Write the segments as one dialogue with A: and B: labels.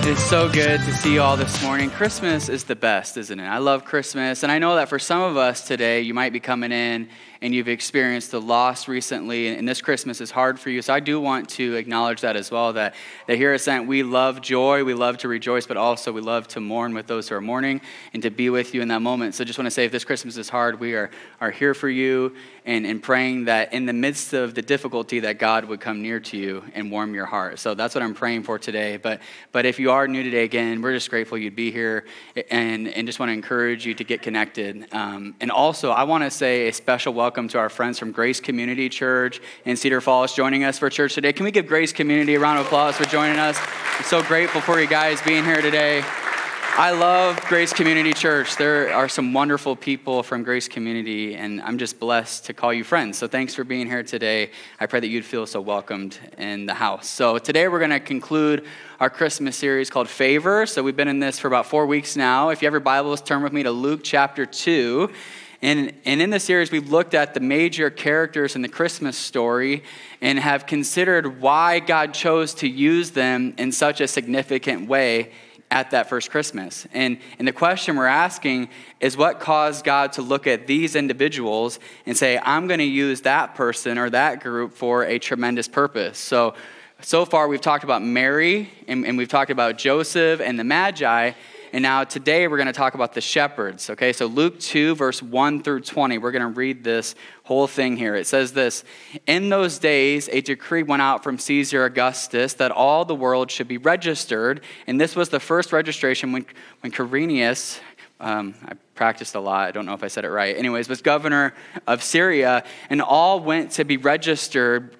A: It is so good to see you all this morning. Christmas is the best, isn't it? I love Christmas. And I know that for some of us today, you might be coming in and you've experienced the loss recently, and this Christmas is hard for you. So I do want to acknowledge that as well that, that here at Sent, we love joy, we love to rejoice, but also we love to mourn with those who are mourning and to be with you in that moment. So just want to say if this Christmas is hard, we are, are here for you and, and praying that in the midst of the difficulty that God would come near to you and warm your heart. So that's what I'm praying for today. But, but if you are new today, again, we're just grateful you'd be here and, and just want to encourage you to get connected. Um, and also, I want to say a special welcome welcome to our friends from Grace Community Church in Cedar Falls joining us for church today. Can we give Grace Community a round of applause for joining us? I'm so grateful for you guys being here today. I love Grace Community Church. There are some wonderful people from Grace Community, and I'm just blessed to call you friends. So thanks for being here today. I pray that you'd feel so welcomed in the house. So today we're going to conclude our Christmas series called Favor. So we've been in this for about four weeks now. If you have your Bibles, turn with me to Luke chapter 2. And, and in this series, we've looked at the major characters in the Christmas story and have considered why God chose to use them in such a significant way at that first Christmas. And, and the question we're asking is what caused God to look at these individuals and say, I'm going to use that person or that group for a tremendous purpose? So, so far we've talked about Mary and, and we've talked about Joseph and the Magi. And now today we're going to talk about the shepherds. Okay, so Luke 2, verse 1 through 20, we're going to read this whole thing here. It says this In those days, a decree went out from Caesar Augustus that all the world should be registered. And this was the first registration when, when Quirinius, um, I practiced a lot. I don't know if I said it right. Anyways, was governor of Syria, and all went to be registered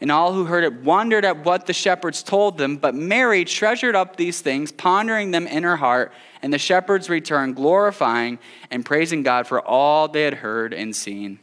A: And all who heard it wondered at what the shepherds told them. But Mary treasured up these things, pondering them in her heart. And the shepherds returned, glorifying and praising God for all they had heard and seen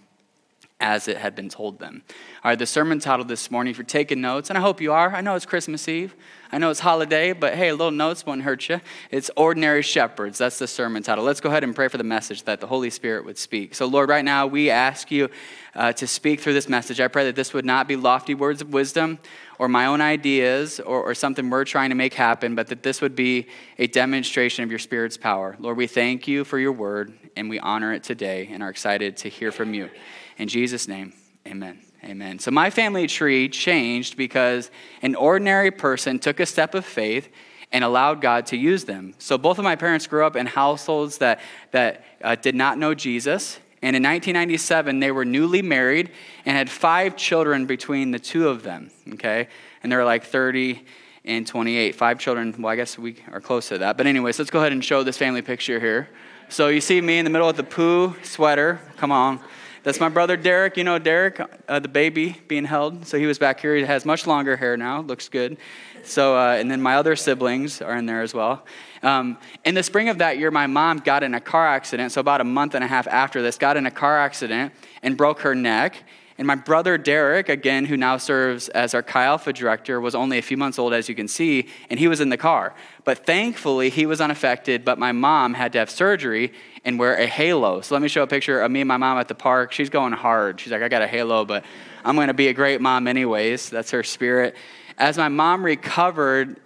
A: as it had been told them. All right, the sermon title this morning, if you're taking notes, and I hope you are, I know it's Christmas Eve, I know it's holiday, but hey, a little notes won't hurt you. It's Ordinary Shepherds. That's the sermon title. Let's go ahead and pray for the message that the Holy Spirit would speak. So, Lord, right now we ask you uh, to speak through this message. I pray that this would not be lofty words of wisdom or my own ideas or, or something we're trying to make happen, but that this would be a demonstration of your Spirit's power. Lord, we thank you for your word, and we honor it today and are excited to hear from you. In Jesus' name, amen. Amen. So my family tree changed because an ordinary person took a step of faith and allowed God to use them. So both of my parents grew up in households that, that uh, did not know Jesus. And in 1997, they were newly married and had five children between the two of them, okay? And they were like 30 and 28. Five children, well, I guess we are close to that. But, anyways, let's go ahead and show this family picture here. So, you see me in the middle with the Pooh sweater. Come on. That's my brother Derek. You know Derek, uh, the baby being held. So he was back here. He has much longer hair now. Looks good. So, uh, and then my other siblings are in there as well. Um, in the spring of that year, my mom got in a car accident. So about a month and a half after this, got in a car accident and broke her neck. And my brother Derek, again, who now serves as our Chi Alpha director, was only a few months old, as you can see, and he was in the car. But thankfully, he was unaffected, but my mom had to have surgery and wear a halo. So let me show a picture of me and my mom at the park. She's going hard. She's like, I got a halo, but I'm going to be a great mom anyways. That's her spirit. As my mom recovered,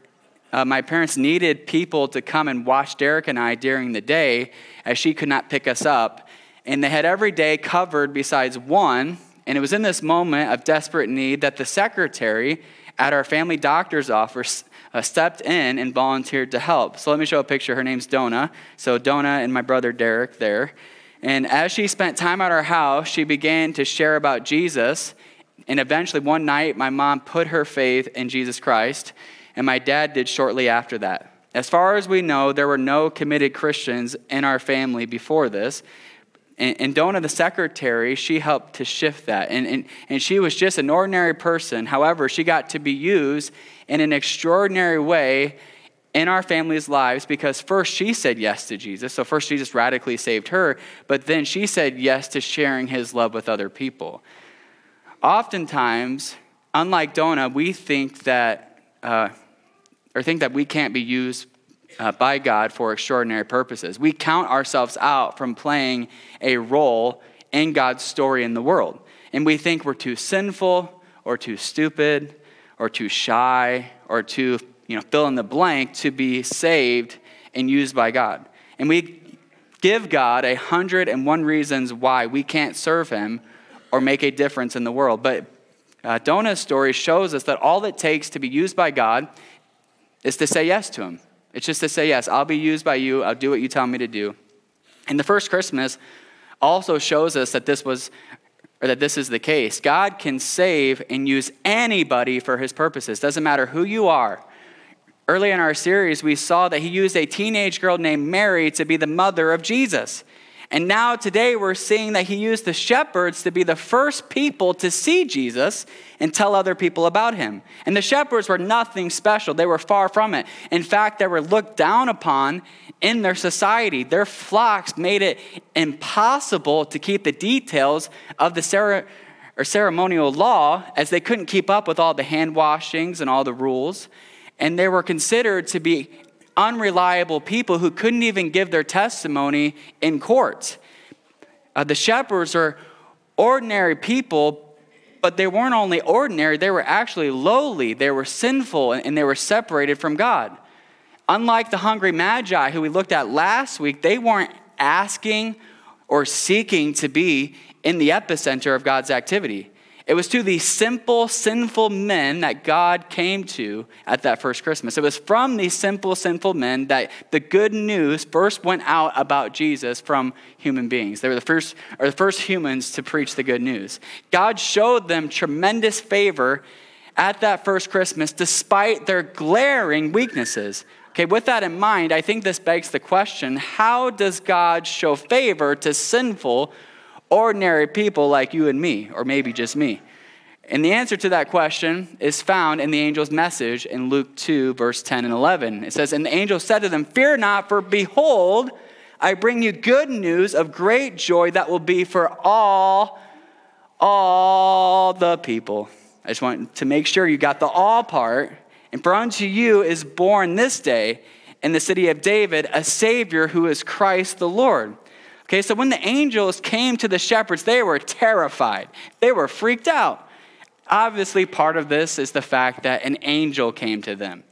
A: uh, my parents needed people to come and watch Derek and I during the day as she could not pick us up. And they had every day covered besides one and it was in this moment of desperate need that the secretary at our family doctor's office uh, stepped in and volunteered to help. So let me show a picture. Her name's Donna. So Donna and my brother Derek there. And as she spent time at our house, she began to share about Jesus. And eventually, one night, my mom put her faith in Jesus Christ, and my dad did shortly after that. As far as we know, there were no committed Christians in our family before this. And, and Donna, the secretary, she helped to shift that. And, and, and she was just an ordinary person. However, she got to be used in an extraordinary way in our family's lives because first she said yes to Jesus. So, first, Jesus radically saved her, but then she said yes to sharing his love with other people. Oftentimes, unlike Donna, we think that, uh, or think that we can't be used uh, by God for extraordinary purposes. We count ourselves out from playing a role in God's story in the world. And we think we're too sinful or too stupid or too shy or too, you know, fill in the blank to be saved and used by God. And we give God a hundred and one reasons why we can't serve Him or make a difference in the world. But uh, story shows us that all it takes to be used by God is to say yes to Him. It's just to say, yes, I'll be used by you. I'll do what you tell me to do. And the first Christmas also shows us that this was or that this is the case. God can save and use anybody for his purposes. Doesn't matter who you are. Early in our series, we saw that he used a teenage girl named Mary to be the mother of Jesus. And now, today, we're seeing that he used the shepherds to be the first people to see Jesus and tell other people about him. And the shepherds were nothing special, they were far from it. In fact, they were looked down upon in their society. Their flocks made it impossible to keep the details of the or ceremonial law as they couldn't keep up with all the hand washings and all the rules. And they were considered to be unreliable people who couldn't even give their testimony in court. Uh, the shepherds are ordinary people, but they weren't only ordinary, they were actually lowly, they were sinful, and they were separated from God. Unlike the hungry magi who we looked at last week, they weren't asking or seeking to be in the epicenter of God's activity. It was to these simple, sinful men that God came to at that first Christmas. It was from these simple, sinful men that the good news first went out about Jesus from human beings. They were the first, or the first humans to preach the good news. God showed them tremendous favor at that first Christmas despite their glaring weaknesses. Okay, with that in mind, I think this begs the question how does God show favor to sinful ordinary people like you and me, or maybe just me? And the answer to that question is found in the angel's message in Luke 2, verse 10 and 11. It says, And the angel said to them, Fear not, for behold, I bring you good news of great joy that will be for all, all the people. I just want to make sure you got the all part. And for unto you is born this day in the city of David a Savior who is Christ the Lord. Okay, so when the angels came to the shepherds, they were terrified. They were freaked out. Obviously, part of this is the fact that an angel came to them.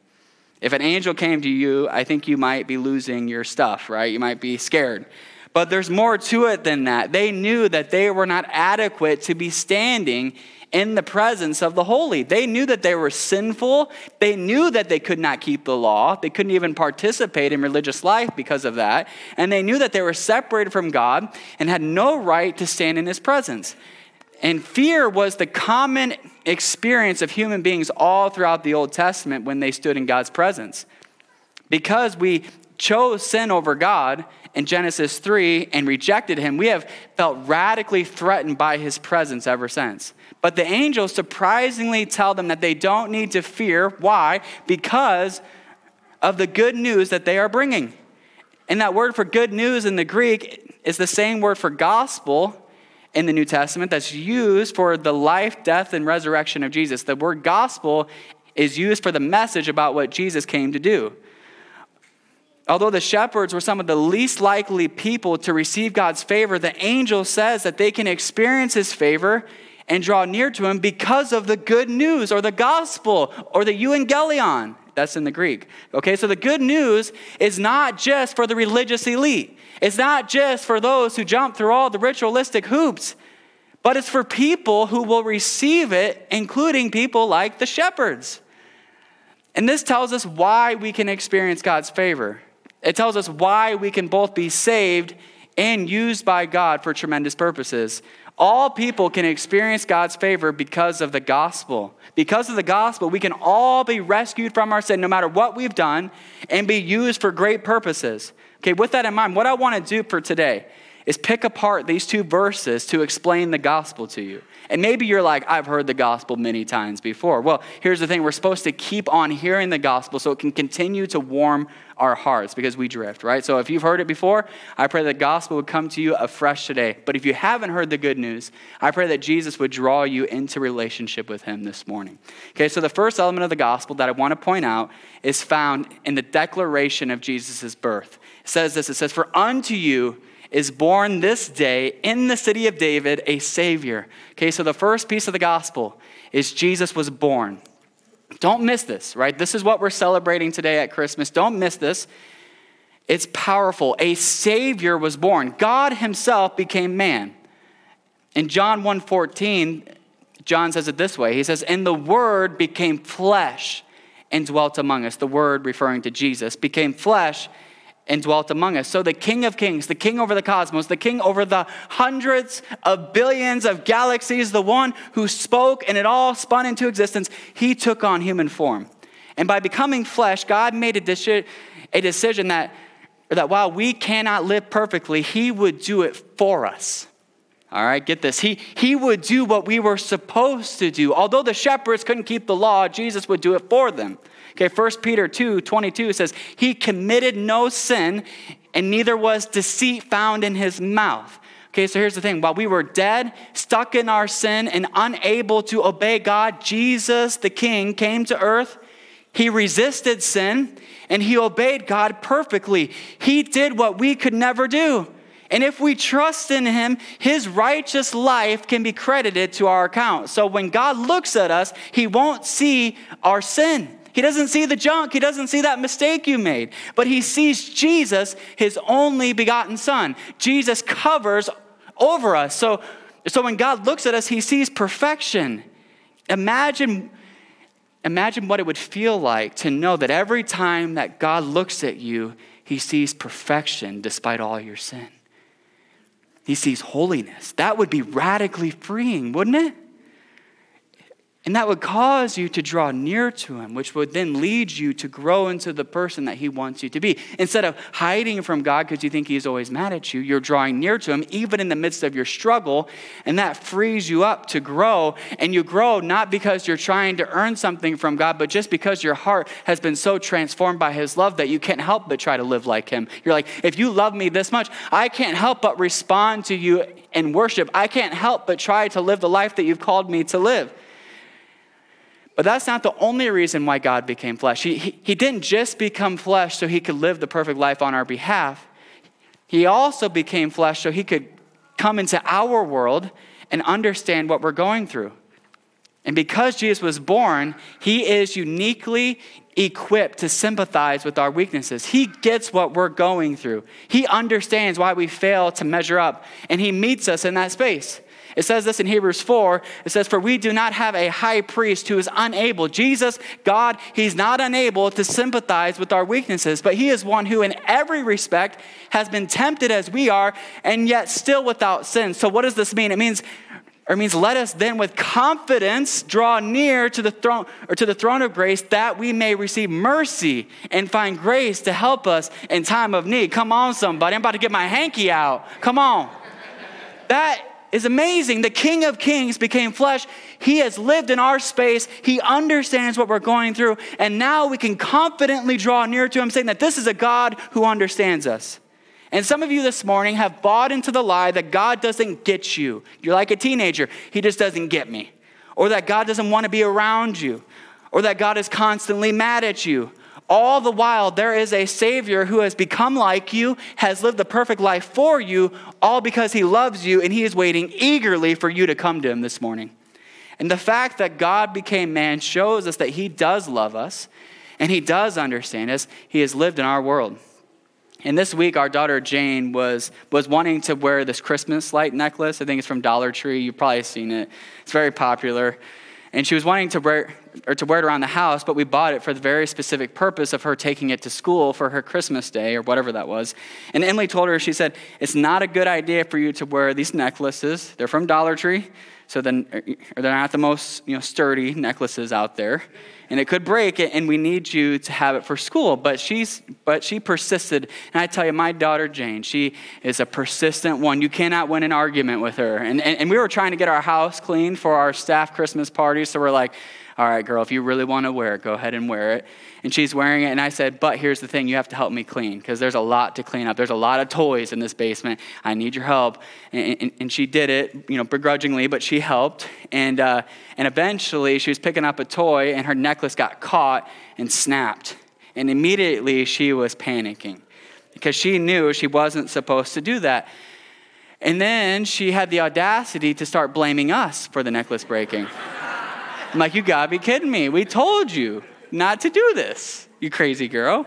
A: If an angel came to you, I think you might be losing your stuff, right? You might be scared. But there's more to it than that. They knew that they were not adequate to be standing in the presence of the holy. They knew that they were sinful. They knew that they could not keep the law. They couldn't even participate in religious life because of that. And they knew that they were separated from God and had no right to stand in his presence. And fear was the common experience of human beings all throughout the Old Testament when they stood in God's presence. Because we chose sin over God in Genesis 3 and rejected him, we have felt radically threatened by his presence ever since. But the angels surprisingly tell them that they don't need to fear. Why? Because of the good news that they are bringing. And that word for good news in the Greek is the same word for gospel. in the New Testament that's used for the life, death, and resurrection of Jesus. The word gospel is used for the message about what Jesus came to do. Although the shepherds were some of the least likely people to receive God's favor, the angel says that they can experience his favor and draw near to him because of the good news or the gospel or the euangelion. That's in the Greek. Okay, so the good news is not just for the religious elite, it's not just for those who jump through all the ritualistic hoops, but it's for people who will receive it, including people like the shepherds. And this tells us why we can experience God's favor. It tells us why we can both be saved and used by God for tremendous purposes. All people can experience God's favor because of the gospel. Because of the gospel, we can all be rescued from our sin, no matter what we've done, and be used for great purposes. Okay, with that in mind, what I want to do for today is pick apart these two verses to explain the gospel to you. And maybe you're like, I've heard the gospel many times before. Well, here's the thing we're supposed to keep on hearing the gospel so it can continue to warm our hearts because we drift, right? So if you've heard it before, I pray the gospel would come to you afresh today. But if you haven't heard the good news, I pray that Jesus would draw you into relationship with him this morning. Okay, so the first element of the gospel that I want to point out is found in the declaration of Jesus' birth. It says this it says, For unto you, is born this day in the city of David a Savior. Okay, so the first piece of the gospel is Jesus was born. Don't miss this, right? This is what we're celebrating today at Christmas. Don't miss this. It's powerful. A Savior was born. God Himself became man. In John 1:14, John says it this way. He says, And the Word became flesh and dwelt among us. The Word referring to Jesus became flesh and dwelt among us. So, the King of Kings, the King over the cosmos, the King over the hundreds of billions of galaxies, the one who spoke and it all spun into existence, he took on human form. And by becoming flesh, God made a, a decision that, that while we cannot live perfectly, he would do it for us. All right, get this. He, he would do what we were supposed to do. Although the shepherds couldn't keep the law, Jesus would do it for them. Okay, 1 Peter 2 22 says, He committed no sin, and neither was deceit found in his mouth. Okay, so here's the thing. While we were dead, stuck in our sin, and unable to obey God, Jesus, the King, came to earth. He resisted sin and he obeyed God perfectly. He did what we could never do. And if we trust in him, his righteous life can be credited to our account. So when God looks at us, he won't see our sin. He doesn't see the junk. He doesn't see that mistake you made. But he sees Jesus, his only begotten son. Jesus covers over us. So, so when God looks at us, he sees perfection. Imagine, imagine what it would feel like to know that every time that God looks at you, he sees perfection despite all your sin. He sees holiness. That would be radically freeing, wouldn't it? And that would cause you to draw near to Him, which would then lead you to grow into the person that He wants you to be. Instead of hiding from God because you think He's always mad at you, you're drawing near to Him even in the midst of your struggle, and that frees you up to grow. And you grow not because you're trying to earn something from God, but just because your heart has been so transformed by His love that you can't help but try to live like Him. You're like, if you love me this much, I can't help but respond to you in worship. I can't help but try to live the life that you've called me to live. But that's not the only reason why God became flesh. He, he, he, didn't just become flesh so he could live the perfect life on our behalf. He also became flesh so he could come into our world and understand what we're going through. And because Jesus was born, he is uniquely equipped to sympathize with our weaknesses. He gets what we're going through. He understands why we fail to measure up, and he meets us in that space. It says this in Hebrews 4. It says, For we do not have a high priest who is unable. Jesus, God, he's not unable to sympathize with our weaknesses, but he is one who, in every respect, has been tempted as we are, and yet still without sin. So, what does this mean? It means or means let us then with confidence draw near to the throne or to the throne of grace that we may receive mercy and find grace to help us in time of need. Come on, somebody. I'm about to get my hanky out. Come on. That is amazing. The King of Kings became flesh. He has lived in our space. He understands what we're going through. And now we can confidently draw near to him, saying that this is a God who understands us. And some of you this morning have bought into the lie that God doesn't get you. You're like a teenager, He just doesn't get me. Or that God doesn't want to be around you. Or that God is constantly mad at you. All the while, there is a Savior who has become like you, has lived the perfect life for you, all because He loves you and He is waiting eagerly for you to come to Him this morning. And the fact that God became man shows us that He does love us and He does understand us. He has lived in our world. And this week, our daughter Jane was, was wanting to wear this Christmas light necklace. I think it's from Dollar Tree. You've probably seen it, it's very popular. And she was wanting to wear, or to wear it around the house, but we bought it for the very specific purpose of her taking it to school for her Christmas day or whatever that was. And Emily told her, she said, It's not a good idea for you to wear these necklaces. They're from Dollar Tree. So then, or they're not the most you know, sturdy necklaces out there, and it could break. And we need you to have it for school. But she's, but she persisted. And I tell you, my daughter Jane, she is a persistent one. You cannot win an argument with her. And, and, and we were trying to get our house clean for our staff Christmas party. So we're like, all right, girl, if you really want to wear it, go ahead and wear it. And she's wearing it. And I said, but here's the thing you have to help me clean because there's a lot to clean up. There's a lot of toys in this basement. I need your help. And, and, and she did it, you know, begrudgingly, but she helped. And, uh, and eventually she was picking up a toy and her necklace got caught and snapped. And immediately she was panicking because she knew she wasn't supposed to do that. And then she had the audacity to start blaming us for the necklace breaking. I'm like, you gotta be kidding me. We told you not to do this, you crazy girl.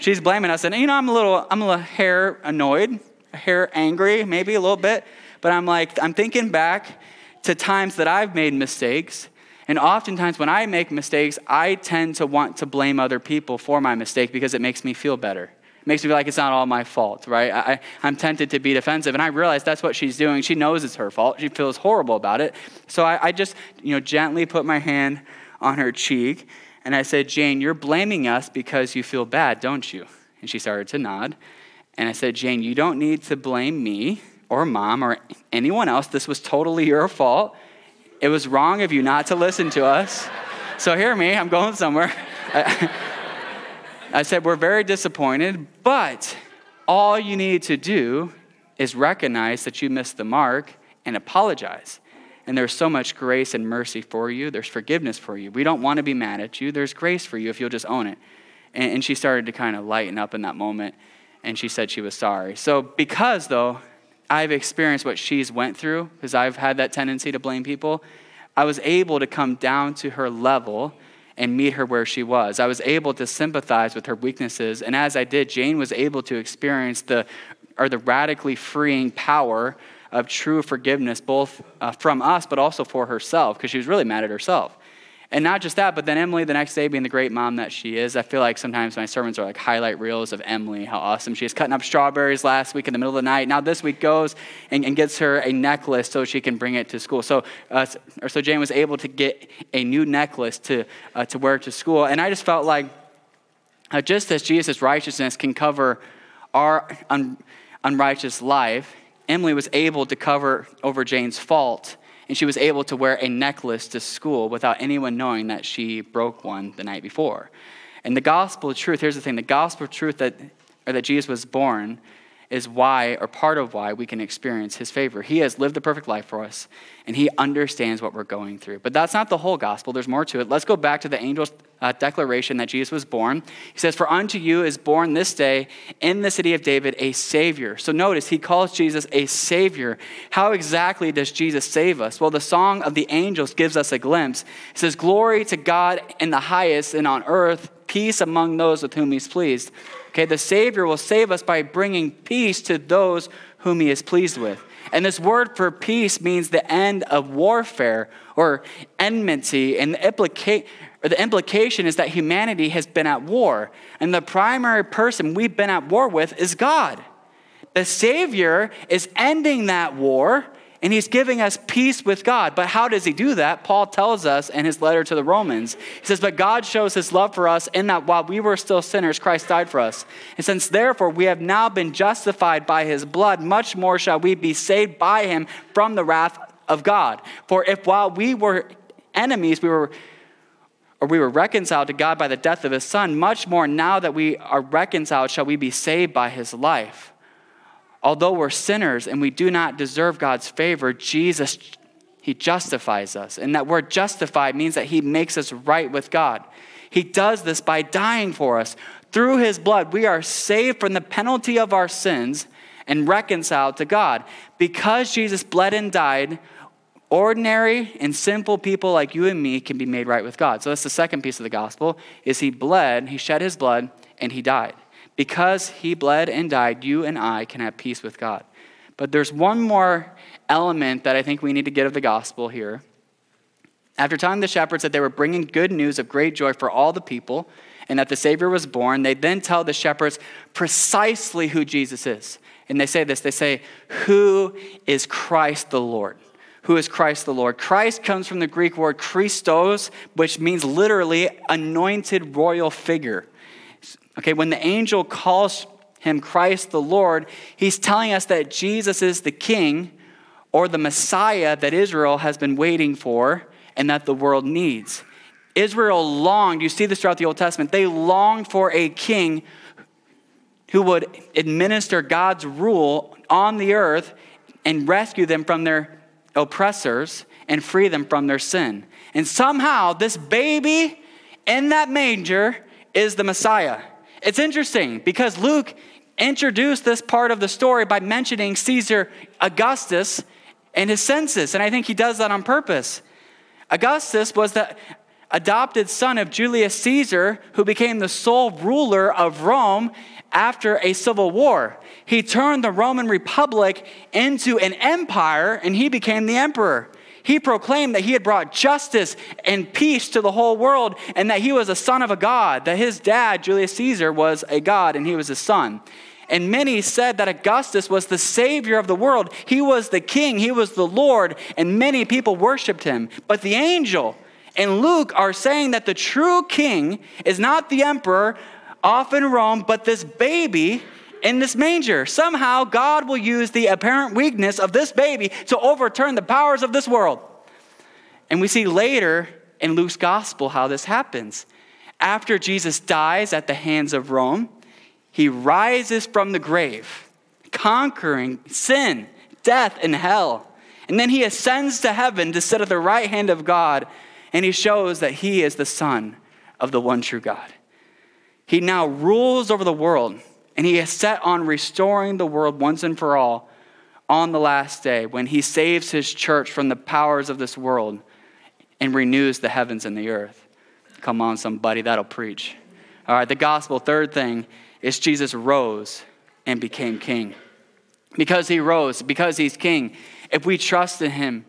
A: She's blaming us. And, you know, I'm a little, I'm a little hair annoyed, hair angry, maybe a little bit. But I'm like, I'm thinking back to times that I've made mistakes. And oftentimes when I make mistakes, I tend to want to blame other people for my mistake because it makes me feel better. Makes me feel like it's not all my fault, right? I, am tempted to be defensive, and I realize that's what she's doing. She knows it's her fault. She feels horrible about it. So I, I just, you know, gently put my hand on her cheek, and I said, Jane, you're blaming us because you feel bad, don't you? And she started to nod. And I said, Jane, you don't need to blame me or mom or anyone else. This was totally your fault. It was wrong of you not to listen to us. So hear me, I'm going somewhere. I said, We're very disappointed, but all you need to do is recognize that you missed the mark and apologize. And there's so much grace and mercy for you. There's forgiveness for you. We don't want to be mad at you. There's grace for you if you'll just own it. And, and she started to kind of lighten up in that moment. And she said she was sorry. So, because though I've experienced what she's went through, because I've had that tendency to blame people, I was able to come down to her level and meet her where she was. I was able to sympathize with her weaknesses, and as I did, Jane was able to experience the or the radically freeing power of true forgiveness, both uh, from us but also for herself, because she was really mad at herself. And not just that, but then Emily, the next day, being the great mom that she is, I feel like sometimes my sermons are like highlight reels of Emily, how awesome she is. Cutting up strawberries last week in the middle of the night. Now this week goes and, and gets her a necklace so she can bring it to school. So, uh, or so Jane was able to get a new necklace to, uh, to wear to school. And I just felt like, uh, just as Jesus' righteousness can cover our un- unrighteous life, Emily was able to cover over Jane's fault and she was able to wear a necklace to school without anyone knowing that she broke one the night before. And the gospel of truth, here's the thing the gospel of truth that, or that Jesus was born is why, or part of why, we can experience his favor. He has lived the perfect life for us, and he understands what we're going through. But that's not the whole gospel, there's more to it. Let's go back to the angel's uh, declaration that Jesus was born. He says, For unto you is born this day in the city of David a Savior. So notice, he calls Jesus a Savior. How exactly does Jesus save us? Well, the song of the angels gives us a glimpse. It says, Glory to God in the highest, and on earth, peace among those with whom he's pleased. Okay, the Savior will save us by bringing peace to those whom He is pleased with. And this word for peace means the end of warfare or enmity. And the, implica- or the implication is that humanity has been at war. And the primary person we've been at war with is God. The Savior is ending that war and he's giving us peace with God. But how does he do that? Paul tells us in his letter to the Romans. He says, But God shows his love for us in that while we were still sinners, Christ died for us. And since therefore we have now been justified by his blood, much more shall we be saved by him from the wrath of God. For if while we were enemies, we were or we were reconciled to God by the death of his son, much more now that we are reconciled shall we be saved by his life. Although we're sinners and we do not deserve God's favor, Jesus, He justifies us. And that word justified means that He makes us right with God. He does this by dying for us. Through His blood, we are saved from the penalty of our sins and reconciled to God. Because Jesus bled and died, ordinary and simple people like you and me can be made right with God. So that's the second piece of the gospel is he bled, he shed his blood and he died. Because he bled and died, you and I can have peace with God. But there's one more element that I think we need to get of the gospel here. After telling the shepherds that they were bringing good news of great joy for all the people and that the Savior was born, they then tell the shepherds precisely who Jesus is. And they say this they say, Who is Christ the Lord? Who is Christ the Lord? Christ comes from the Greek word Christos, which means literally anointed royal figure. Okay, when the angel calls him Christ the Lord, he's telling us that Jesus is the king or the Messiah that Israel has been waiting for and that the world needs. Israel longed, you see this throughout the Old Testament, they longed for a king who would administer God's rule on the earth and rescue them from their oppressors and free them from their sin. And somehow, this baby in that manger is the Messiah. It's interesting because Luke introduced this part of the story by mentioning Caesar Augustus and his census, and I think he does that on purpose. Augustus was the adopted son of Julius Caesar, who became the sole ruler of Rome after a civil war. He turned the Roman Republic into an empire, and he became the emperor. He proclaimed that he had brought justice and peace to the whole world and that he was a son of a god, that his dad, Julius Caesar, was a god and he was his son. And many said that Augustus was the savior of the world. He was the king, he was the Lord, and many people worshiped him. But the angel and Luke are saying that the true king is not the emperor off in Rome, but this baby in this manger. Somehow, God will use the apparent weakness of this baby to overturn the powers of this world. And we see later in Luke's gospel how this happens. After Jesus dies at the hands of Rome, he rises from the grave, conquering sin, death, and hell. And then he ascends to heaven to sit at the right hand of God, and he shows that he is the Son of the one true God. He now rules over the world and he is set on restoring the world once and for all on the last day when he saves his church from the powers of this world and renews the heavens and the earth. Come on, somebody, that'll preach. All right, the gospel, third thing, is Jesus rose and became king. Because he rose, because he's king, if we trust in him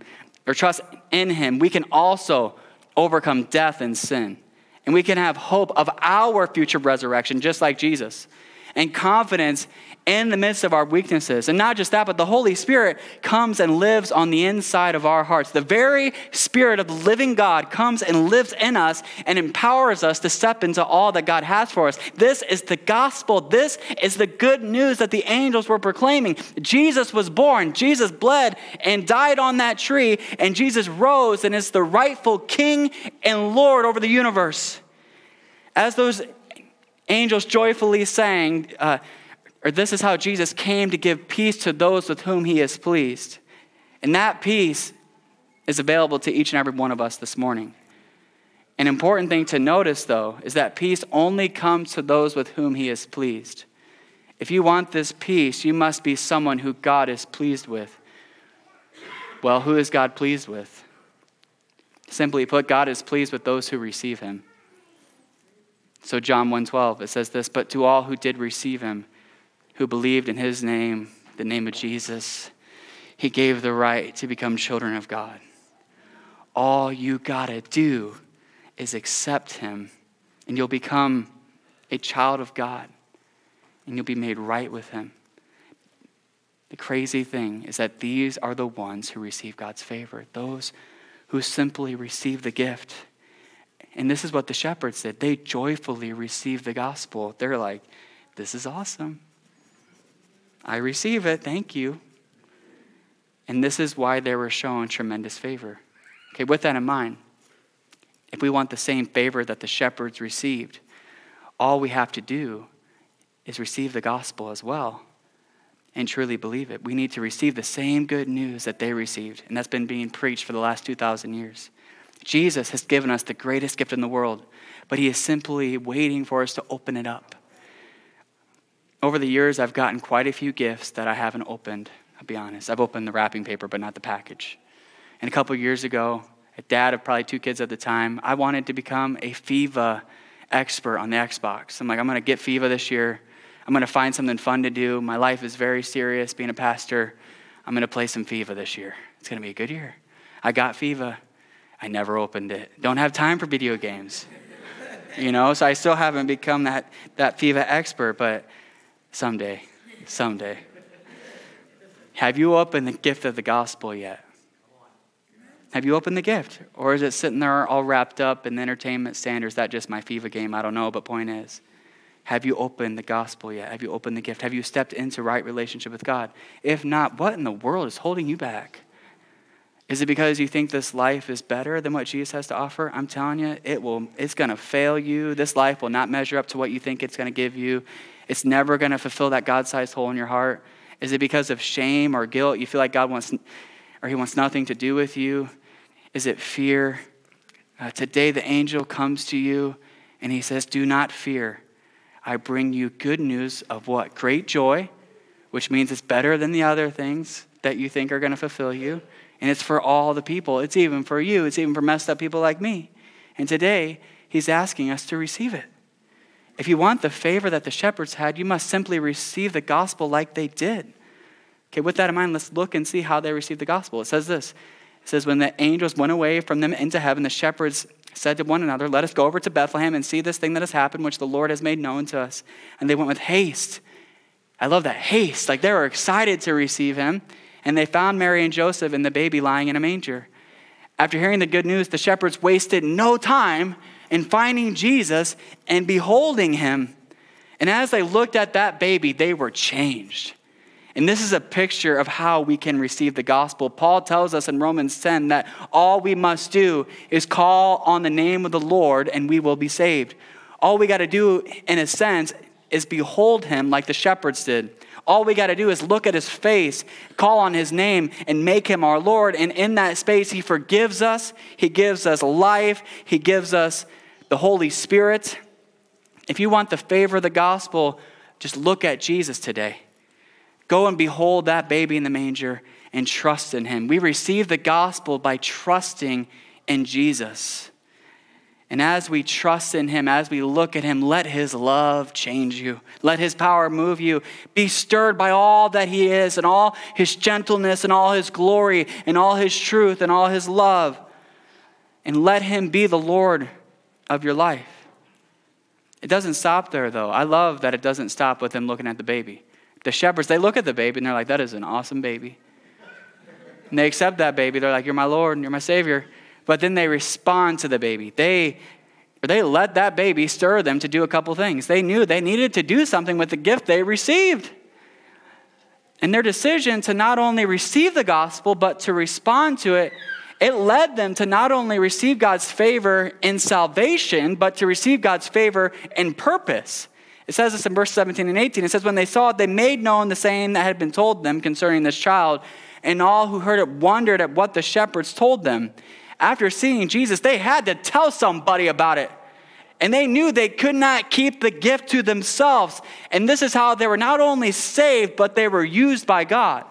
A: or trust in him, we can also overcome death and sin. And we can have hope of our future resurrection, just like Jesus and confidence in the midst of our weaknesses. And not just that, but the Holy Spirit comes and lives on the inside of our hearts. The very Spirit of the living God comes and lives in us and empowers us to step into all that God has for us. This is the gospel. This is the good news that the angels were proclaiming. Jesus was born, Jesus bled and died on that tree, and Jesus rose and is the rightful King and Lord over the universe. As those angels joyfully sang, uh, or this is how Jesus came to give peace to those with whom he is pleased. And that peace is available to each and every one of us this morning. An important thing to notice, though, is that peace only comes to those with whom he is pleased. If you want this peace, you must be someone who God is pleased with. Well, who is God pleased with? Simply put, God is pleased with those who receive him. So John 1:12 it says this, but to all who did receive him, who believed in his name, the name of Jesus, he gave the right to become children of God. All you got to do is accept him and you'll become a child of God and you'll be made right with him. The crazy thing is that these are the ones who receive God's favor, those who simply receive the gift and this is what the shepherds did. They joyfully received the gospel. They're like, this is awesome. I receive it. Thank you. And this is why they were shown tremendous favor. Okay, with that in mind, if we want the same favor that the shepherds received, all we have to do is receive the gospel as well. and truly believe it. We need to receive the same good news that they received, and that's been being preached for the last 2,000 years. Jesus has given us the greatest gift in the world, but he is simply waiting for us to open it up. Over the years, I've gotten quite a few gifts that I haven't opened. I'll be honest. I've opened the wrapping paper, but not the package. And a couple years ago, a dad of probably two kids at the time, I wanted to become a FIFA expert on the Xbox. I'm like, I'm going to get FIFA this year. I'm going to find something fun to do. My life is very serious being a pastor. I'm going to play some FIFA this year. It's going to be a good year. I got FIFA. I never opened it. Don't have time for video games. you know, so I still haven't become that, that FIFA expert, but someday, someday. Have you opened the gift of the gospel yet? Have you opened the gift? Or is it sitting there all wrapped up in the entertainment standards? That just my FIFA game? I don't know, but point is, have you opened the gospel yet? Have you opened the gift? Have you stepped into right relationship with God? If not, what in the world is holding you back? Is it because you think this life is better than what Jesus has to offer? I'm telling you, it will it's going to fail you. This life will not measure up to what you think it's going to give you. It's never going to fulfill that God-sized hole in your heart. Is it because of shame or guilt? You feel like God wants or he wants nothing to do with you? Is it fear? Uh, today, the angel comes to you and he says, Do not fear. I bring you good news of what? Great joy, which means it's better than the other things that you think are going to fulfill you. And it's for all the people. It's even for you. It's even for messed up people like me. And today, he's asking us to receive it. If you want the favor that the shepherds had, you must simply receive the gospel like they did. Okay, with that in mind, let's look and see how they received the gospel. It says this it says, When the angels went away from them into heaven, the shepherds said to one another, Let us go over to Bethlehem and see this thing that has happened, which the Lord has made known to us. And they went with haste. I love that haste. Like they were excited to receive him. And they found Mary and Joseph and the baby lying in a manger. After hearing the good news, the shepherds wasted no time in finding Jesus and beholding him. And as they looked at that baby, they were changed. And this is a picture of how we can receive the gospel. Paul tells us in Romans 10 that all we must do is call on the name of the Lord and we will be saved. All we got to do, in a sense, is behold him like the shepherds did. All we got to do is look at his face, call on his name, and make him our Lord. And in that space, he forgives us, he gives us life, he gives us the Holy Spirit. If you want the favor of the gospel, just look at Jesus today. Go and behold that baby in the manger and trust in him. We receive the gospel by trusting in Jesus. And as we trust in him, as we look at him, let his love change you. Let his power move you. Be stirred by all that he is and all his gentleness and all his glory and all his truth and all his love. And let him be the Lord of your life. It doesn't stop there, though. I love that it doesn't stop with him looking at the baby the shepherds, they look at the baby and they're like, that is an awesome baby. And they accept that baby. They're like, you're my Lord and you're my Savior. But then they respond to the baby. They, they let that baby stir them to do a couple things. They knew they needed to do something with the gift they received. And their decision to not only receive the gospel, but to respond to it, it led them to not only receive God's favor in salvation, but to receive God's favor in purpose. It says this in verse 17 and 18. It says, When they saw it, they made known the saying that had been told them concerning this child, and all who heard it wondered at what the shepherds told them. After seeing Jesus, they had to tell somebody about it. And they knew they could not keep the gift to themselves. And this is how they were not only saved, but they were used by God.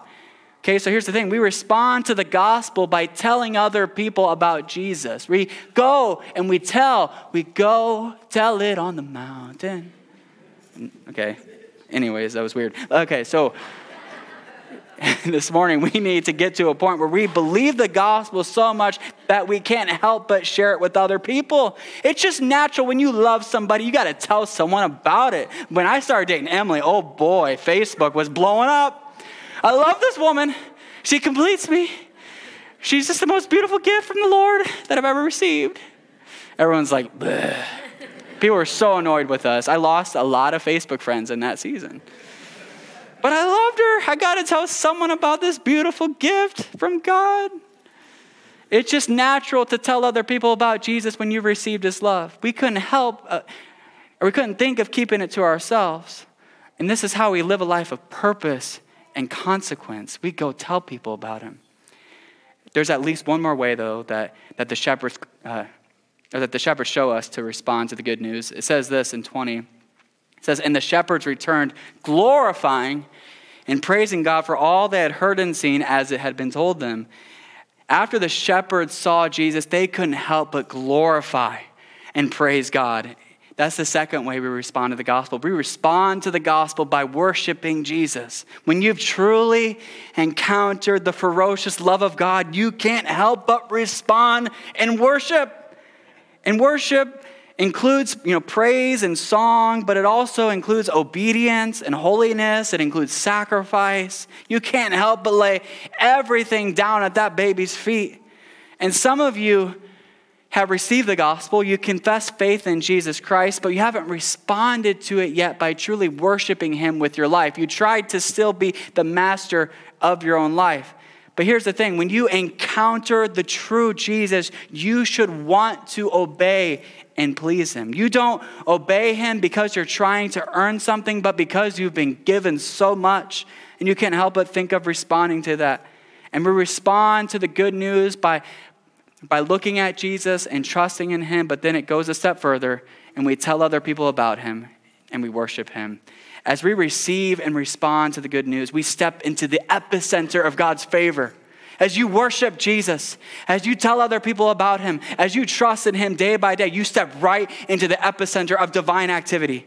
A: Okay, so here's the thing we respond to the gospel by telling other people about Jesus. We go and we tell, we go tell it on the mountain. Okay. Anyways, that was weird. Okay, so this morning we need to get to a point where we believe the gospel so much that we can't help but share it with other people. It's just natural when you love somebody, you got to tell someone about it. When I started dating Emily, oh boy, Facebook was blowing up. I love this woman. She completes me. She's just the most beautiful gift from the Lord that I've ever received. Everyone's like, Bleh. People were so annoyed with us. I lost a lot of Facebook friends in that season. But I loved her. I got to tell someone about this beautiful gift from God. It's just natural to tell other people about Jesus when you've received his love. We couldn't help, uh, or we couldn't think of keeping it to ourselves. And this is how we live a life of purpose and consequence. We go tell people about him. There's at least one more way, though, that, that the shepherds uh, that the shepherds show us to respond to the good news. It says this in 20. It says, And the shepherds returned, glorifying and praising God for all they had heard and seen as it had been told them. After the shepherds saw Jesus, they couldn't help but glorify and praise God. That's the second way we respond to the gospel. We respond to the gospel by worshiping Jesus. When you've truly encountered the ferocious love of God, you can't help but respond and worship. And worship includes, you know, praise and song, but it also includes obedience and holiness. It includes sacrifice. You can't help but lay everything down at that baby's feet. And some of you have received the gospel, you confess faith in Jesus Christ, but you haven't responded to it yet by truly worshiping Him with your life. You tried to still be the master of your own life. But here's the thing when you encounter the true Jesus, you should want to obey and please Him. You don't obey Him because you're trying to earn something, but because you've been given so much, and you can't help but think of responding to that. And we respond to the good news by by looking at Jesus and trusting in him, but then it goes a step further and we tell other people about him and we worship him. As we receive and respond to the good news, we step into the epicenter of God's favor. As you worship Jesus, as you tell other people about him, as you trust in him day by day, you step right into the epicenter of divine activity.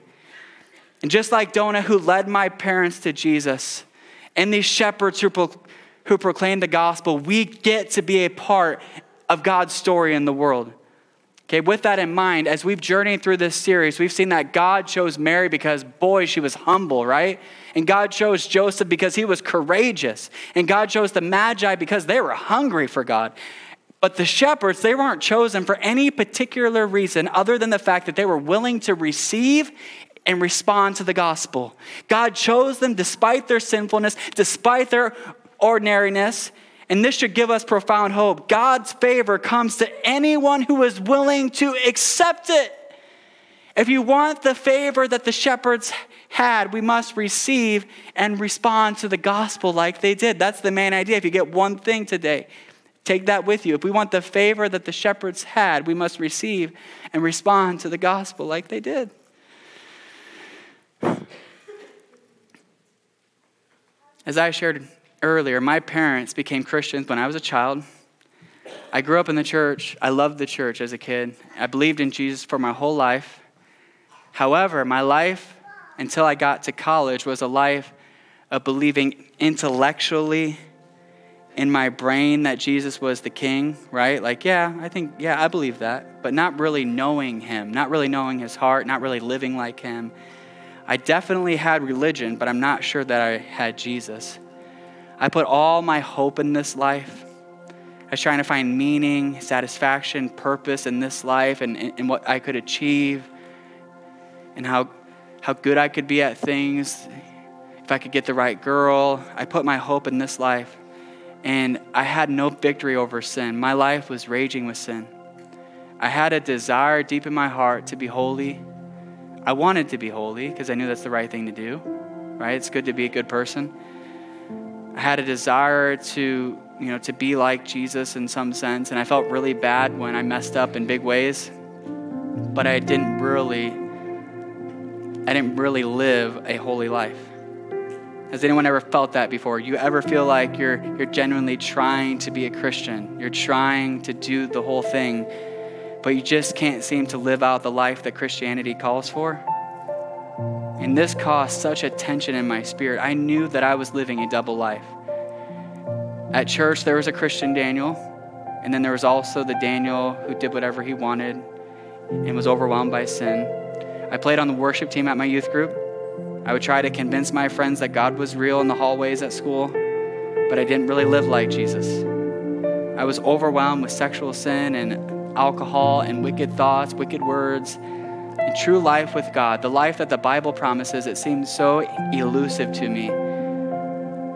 A: And just like Donna, who led my parents to Jesus, and these shepherds who, pro- who proclaim the gospel, we get to be a part of God's story in the world. Okay, with that in mind, as we've journeyed through this series, we've seen that God chose Mary because, boy, she was humble, right? And God chose Joseph because he was courageous. And God chose the Magi because they were hungry for God. But the shepherds, they weren't chosen for any particular reason other than the fact that they were willing to receive and respond to the gospel. God chose them despite their sinfulness, despite their ordinariness, and this should give us profound hope. God's favor comes to anyone who is willing to accept it. If you want the favor that the shepherds had, we must receive and respond to the gospel like they did. That's the main idea. If you get one thing today, take that with you. If we want the favor that the shepherds had, we must receive and respond to the gospel like they did. As I shared earlier, my parents became Christians when I was a child. I grew up in the church. I loved the church as a kid. I believed in Jesus for my whole life. However, my life until I got to college was a life of believing intellectually in my brain that Jesus was the king, right? Like, yeah, I think, yeah, I believe that, but not really knowing him, not really knowing his heart, not really living like him. I definitely had religion, but I'm not sure that I had Jesus. I put all my hope in this life. I was trying to find meaning, satisfaction, purpose in this life and, and, what I could achieve and how, how good I could be at things, if I could get the right girl. I put my hope in this life. And I had no victory over sin. My life was raging with sin. I had a desire deep in my heart to be holy. I wanted to be holy because I knew that's the right thing to do, right? It's good to be a good person. I had a desire to, you know, to be like Jesus in some sense, and I felt really bad when I messed up in big ways. But I didn't really I didn't really live a holy life. Has anyone ever felt that before? You ever feel like you're you're genuinely trying to be a Christian? You're trying to do the whole thing, but you just can't seem to live out the life that Christianity calls for? And this caused such a tension in my spirit. I knew that I was living a double life. At church, there was a Christian Daniel, and then there was also the Daniel who did whatever he wanted and was overwhelmed by sin. I played on the worship team at my youth group. I would try to convince my friends that God was real in the hallways at school, but I didn't really live like Jesus. I was overwhelmed with sexual sin and alcohol and wicked thoughts, wicked words, and true life with God, the life that the Bible promises, it seemed so elusive to me.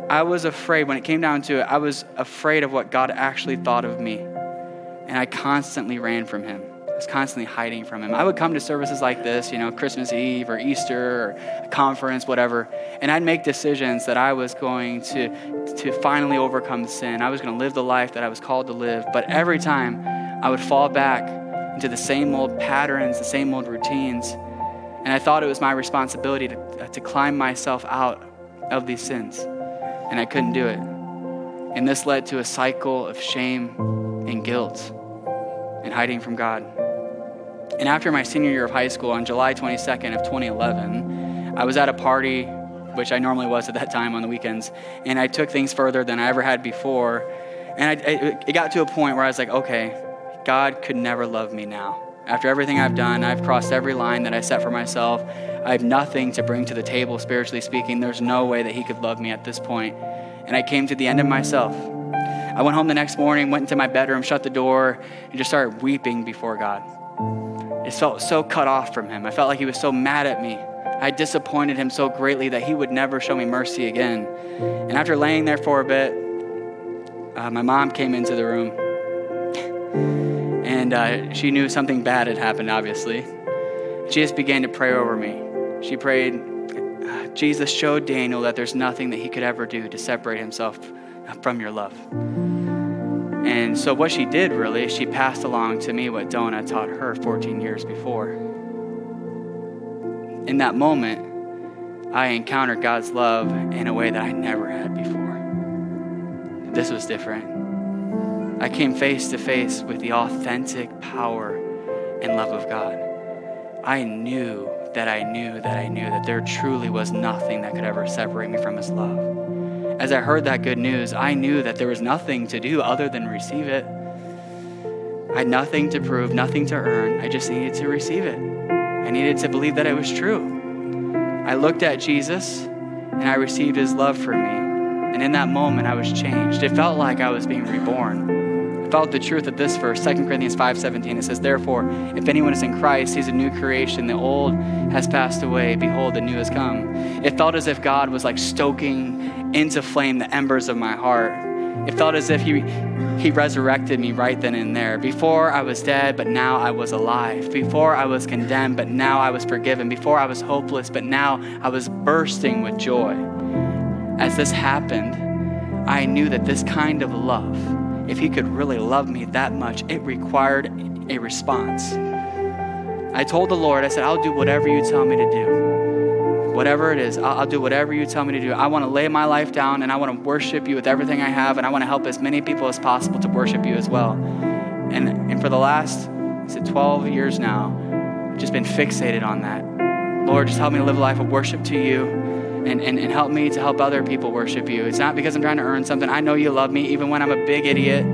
A: I was afraid, when it came down to it, I was afraid of what God actually thought of me. And I constantly ran from Him. I was constantly hiding from him. I would come to services like this, you know, Christmas Eve or Easter or conference, whatever, and I'd make decisions that I was going to, to finally overcome sin. I was going to live the life that I was called to live. But every time I would fall back into the same old patterns, the same old routines. And I thought it was my responsibility to, uh, to climb myself out of these sins. And I couldn't do it. And this led to a cycle of shame and guilt and hiding from God. And after my senior year of high school, on July 22nd of 2011, I was at a party, which I normally was at that time on the weekends, and I took things further than I ever had before. And I, it got to a point where I was like, okay, God could never love me now. After everything I've done, I've crossed every line that I set for myself. I have nothing to bring to the table, spiritually speaking. There's no way that He could love me at this point. And I came to the end of myself. I went home the next morning, went into my bedroom, shut the door, and just started weeping before God. It felt so cut off from Him. I felt like He was so mad at me. I disappointed Him so greatly that He would never show me mercy again. And after laying there for a bit, uh, my mom came into the room. And uh, she knew something bad had happened, obviously. She just began to pray over me. She prayed, Jesus showed Daniel that there's nothing that he could ever do to separate himself from your love. And so, what she did really, she passed along to me what Donna taught her 14 years before. In that moment, I encountered God's love in a way that I never had before. This was different. I came face to face with the authentic power and love of God. I knew that I knew that I knew that there truly was nothing that could ever separate me from His love as I heard that good news, I knew that there was nothing to do other than receive it. I had nothing to prove, nothing to earn. I just needed to receive it. I needed to believe that it was true. I looked at Jesus and I received his love for me. And in that moment, I was changed. It felt like I was being reborn. Felt the truth of this verse, 2 Corinthians 5:17. It says, Therefore, if anyone is in Christ, he's a new creation. The old has passed away. Behold, the new has come. It felt as if God was like stoking into flame the embers of my heart. It felt as if he, he resurrected me right then and there. Before I was dead, but now I was alive. Before I was condemned, but now I was forgiven. Before I was hopeless, but now I was bursting with joy. As this happened, I knew that this kind of love, if he could really love me that much, it required a response. I told the Lord, I said, I'll do whatever you tell me to do whatever it is, I'll, I'll, do whatever you tell me to do. I want to lay my life down and I want to worship you with everything I have, and I want to help as many people as possible to worship you as well. And, and for the last, is it 12 years now, I've just been fixated on that. Lord, just help me live a life of worship to you and, and, and help me to help other people worship you. It's not because I'm trying to earn something. I know you love me, even when I'm a big idiot.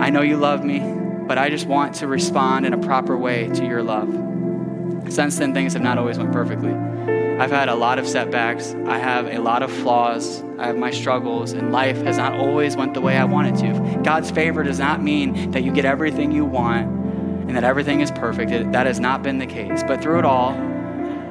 A: I know you love me, but I just want to respond in a proper way to your love. Since then, things have not always went perfectly. I've had a lot of setbacks. I have a lot of flaws. I have my struggles, and life has not always went the way I wanted to. God's favor does not mean that you get everything you want and that everything is perfect. It, that has not been the case. But through it all,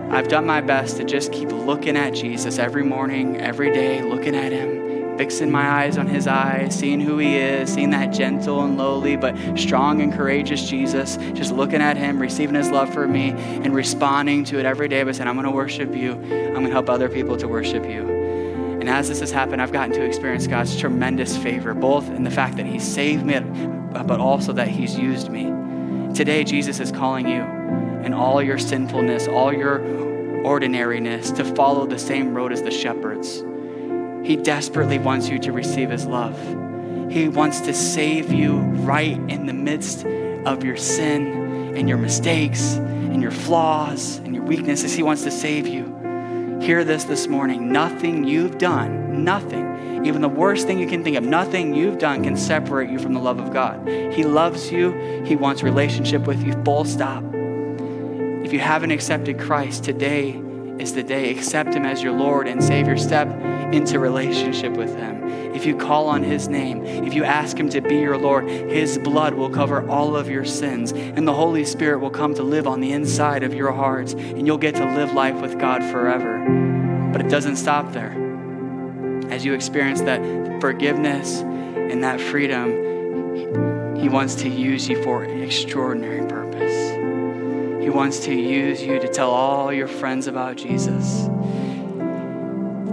A: I've done my best to just keep looking at Jesus every morning, every day, looking at Him, fixing my eyes on his eyes, seeing who he is, seeing that gentle and lowly but strong and courageous Jesus, just looking at him, receiving his love for me, and responding to it every day by saying, I'm going to worship you. I'm going to help other people to worship you. And as this has happened, I've gotten to experience God's tremendous favor, both in the fact that he saved me, but also that he's used me. Today, Jesus is calling you in all your sinfulness, all your ordinariness, to follow the same road as the shepherds he desperately wants you to receive His love. He wants to save you right in the midst of your sin and your mistakes and your flaws and your weaknesses. He wants to save you. Hear this this morning. Nothing you've done, nothing, even the worst thing you can think of, nothing you've done can separate you from the love of God. He loves you, He wants relationship with you, full stop. If you haven't accepted Christ, today is the day. Accept Him as your Lord and Savior. Step into relationship with Him. If you call on His name, if you ask Him to be your Lord, His blood will cover all of your sins, and the Holy Spirit will come to live on the inside of your hearts, and you'll get to live life with God forever. But it doesn't stop there. As you experience that forgiveness and that freedom, He wants to use you for an extraordinary purpose. He wants to use you to tell all your friends about Jesus.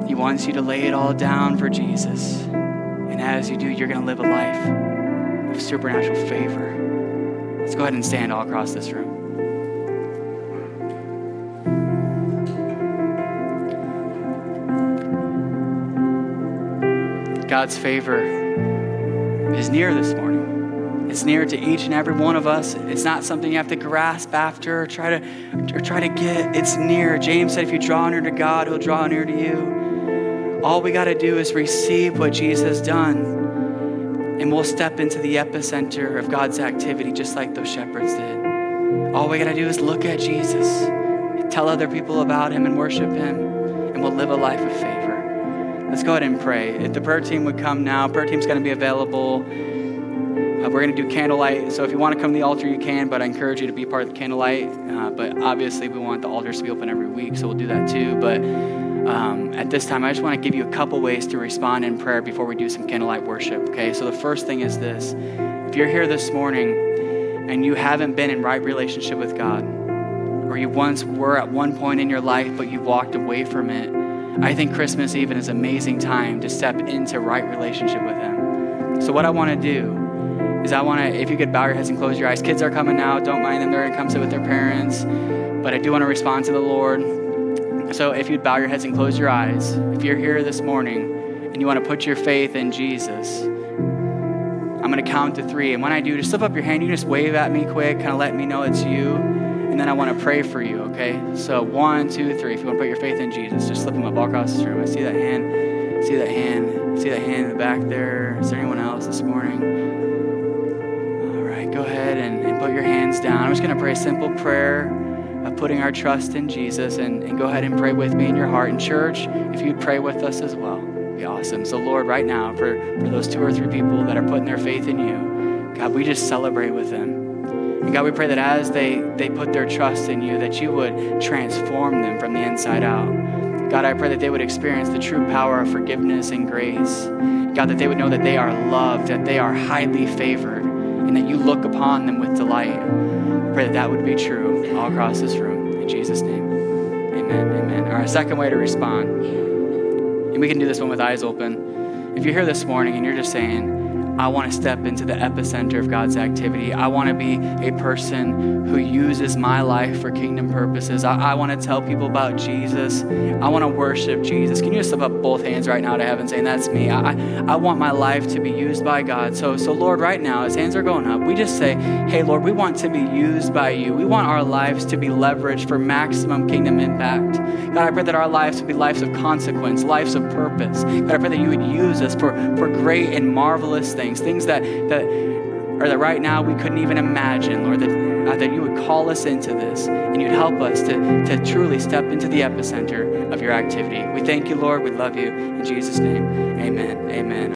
A: He wants you to lay it all down for Jesus. And as you do, you're going to live a life of supernatural favor. Let's go ahead and stand all across this room. God's favor is near this morning. It's near to each and every one of us. It's not something you have to grasp after or try to or try to get. It's near. James said if you draw near to God, he'll draw near to you. All we got to do is receive what Jesus has done. And we'll step into the epicenter of God's activity just like those shepherds did. All we got to do is look at Jesus, tell other people about him and worship him, and we'll live a life of favor. Let's go ahead and pray. If the prayer team would come now, prayer team's going to be available. Uh, we're going to do candlelight. So if you want to come to the altar, you can, but I encourage you to be part of the candlelight. Uh, but obviously, we want the altars to be open every week, so we'll do that too. But um, at this time, I just want to give you a couple ways to respond in prayer before we do some candlelight worship. Okay, so the first thing is this if you're here this morning and you haven't been in right relationship with God, or you once were at one point in your life, but you've walked away from it, I think Christmas Eve is an amazing time to step into right relationship with Him. So, what I want to do is, I want to, if you could bow your heads and close your eyes. Kids are coming now, don't mind them, they're going to come sit with their parents. But I do want to respond to the Lord. So, if you'd bow your heads and close your eyes, if you're here this morning and you want to put your faith in Jesus, I'm going to count to three. And when I do, just slip up your hand. You just wave at me quick, kind of let me know it's you and then I want to pray for you, okay? So one, two, three. If you want to put your faith in Jesus, just slip them up all across this room. I see that hand. See that hand. See that hand in the back there. Is there anyone else this morning? Go ahead and, and put your hands down. I'm just going to pray a simple prayer of putting our trust in Jesus and, and go ahead and pray with me in your heart. In church, if you'd pray with us as well, be awesome. So, Lord, right now, for, for those two or three people that are putting their faith in you, God, we just celebrate with them. And God, we pray that as they, they put their trust in you, that you would transform them from the inside out. God, I pray that they would experience the true power of forgiveness and grace. God, that they would know that they are loved, that they are highly favored, and that you look upon them with delight. I pray that that would be true all across this room. In Jesus' name, amen. Amen. Right, second way to respond, and we can do this one with eyes open. If you're here this morning and you're just saying, I want to step into the epicenter of God's activity. I want to be a person who uses my life for kingdom purposes. I, I want to tell people about Jesus. I want to worship Jesus. Can you just slip up both hands right now to heaven saying, That's me? I, I want my life to be used by God. So, so, Lord, right now, as hands are going up, we just say, Hey, Lord, we want to be used by you. We want our lives to be leveraged for maximum kingdom impact. God, I pray that our lives would be lives of consequence, lives of purpose. God, I pray that you would use us for, for great and marvelous things things, things that, that or that right now we couldn't even imagine, Lord, that, uh, that you would call us into this and you'd help us to, to truly step into the epicenter of your activity. We thank you, Lord. We love you. In Jesus' name, amen. Amen.